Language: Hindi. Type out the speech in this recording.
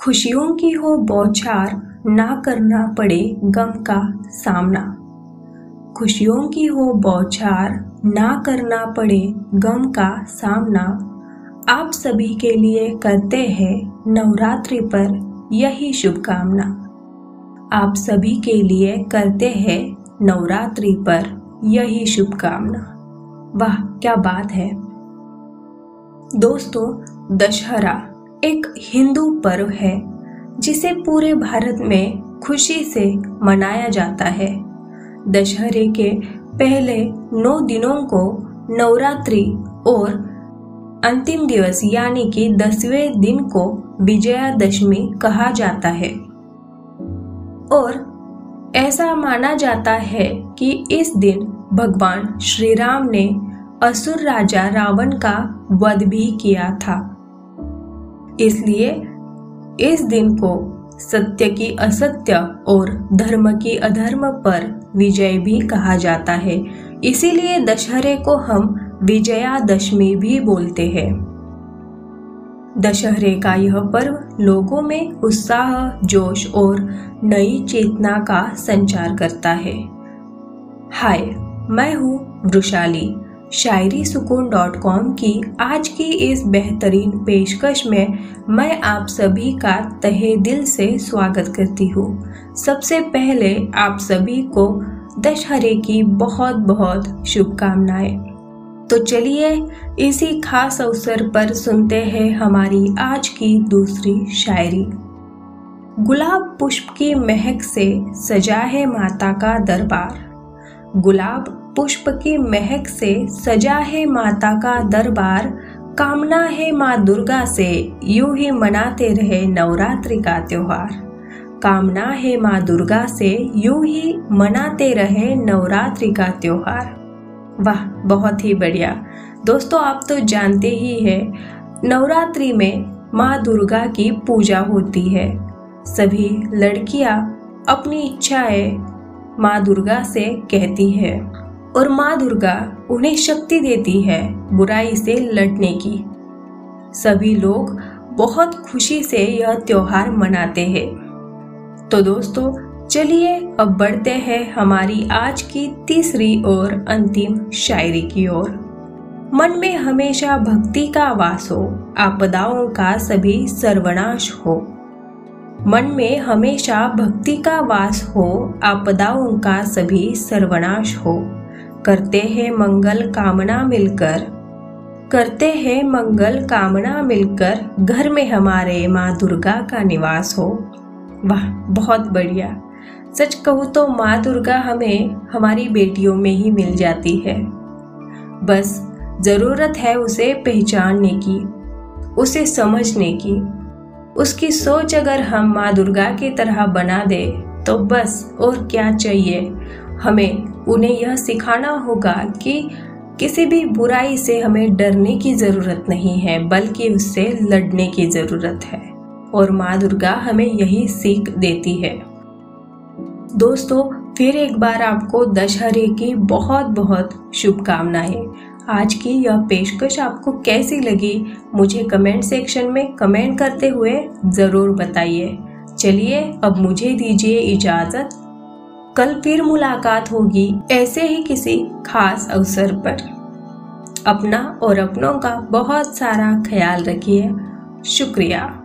खुशियों की हो बौछार ना करना पड़े गम का सामना। खुशियों की हो बौछार ना करना पड़े गम का सामना। आप सभी के लिए करते हैं नवरात्रि पर यही शुभकामना। आप सभी के लिए करते हैं नवरात्रि पर यही शुभकामना। वाह, क्या बात है। दोस्तों, दशहरा। एक हिंदू पर्व है, जिसे पूरे भारत में खुशी से मनाया जाता है। दशहरे के पहले नौ दिनों को नवरात्रि और अंतिम दिवस यानी कि दसवें दिन को विजयादशमी कहा जाता है। और ऐसा माना जाता है कि इस दिन भगवान श्री राम ने असुर राजा रावण का वध भी किया था। इसलिए इस दिन को सत्य की असत्य और धर्म की अधर्म पर विजय भी कहा जाता है। इसीलिए दशहरे को हम विजयादशमी भी बोलते हैं। दशहरे का यह पर्व लोगों में उत्साह, जोश और नई चेतना का संचार करता है। हाय, मैं हूँ वृशाली शायरी सुकून डॉट कॉम की आज की इस बेहतरीन पेशकश में मैं आप सभी का तहे दिल से स्वागत करती हूँ। सबसे पहले आप सभी को दशहरे की बहुत बहुत शुभकामनाएँ। तो चलिए इसी खास अवसर पर सुनते हैं हमारी आज की दूसरी शायरी। गुलाब पुष्प की महक से सजा है माता का दरबार। गुलाब पुष्प की महक से सजा है माता का दरबार, कामना है माँ दुर्गा से, यूँ ही मनाते रहे नवरात्रि का त्योहार। कामना है माँ दुर्गा से, यूँ ही मनाते रहे नवरात्रि का त्योहार। वाह, बहुत ही बढ़िया। दोस्तों, आप तो जानते ही हैं, नवरात्रि में माँ दुर्गा की पूजा होती है। सभी लड़कियाँ अपनी इच्छाएँ माँ दुर्गा से कहती है। और माँ दुर्गा उन्हें शक्ति देती है बुराई से लड़ने की। सभी लोग बहुत खुशी से यह त्योहार मनाते हैं। तो दोस्तों, चलिए अब बढ़ते हैं हमारी आज की तीसरी और अंतिम शायरी की ओर। मन में हमेशा भक्ति का वास हो, आपदाओं का सभी सर्वनाश हो। मन में हमेशा भक्ति का वास हो, आपदाओं का सभी सर्वनाश हो। करते हैं मंगल कामना मिलकर, करते हैं मंगल कामना मिलकर घर में हमारे माँ दुर्गा का निवास हो। वाह, बहुत बढ़िया। सच कहूँ तो माँ दुर्गा हमें हमारी बेटियों में ही मिल जाती है। बस ज़रूरत है उसे पहचानने की, उसे समझने की। उसकी सोच अगर हम माँ दुर्गा की तरह बना दे तो बस और क्या चाहिए? हमें उन्हें यह सिखाना होगा कि किसी भी बुराई से हमें डरने की ज़रूरत नहीं है, बल्कि उससे लड़ने की ज़रूरत है। और माँ दुर्गा हमें यही सीख देती है। दोस्तों, फिर एक बार आपको दशहरे की बहुत बहुत शुभकामनाएँ। आज की यह पेशकश आपको कैसी लगी, मुझे कमेंट सेक्शन में कमेंट करते हुए ज़रूर बताइए। चलिए, अब मुझे दीजिए इजाज़त। कल फिर मुलाकात होगी, ऐसे ही किसी खास अवसर पर। अपना और अपनों का बहुत सारा ख्याल रखिए। शुक्रिया।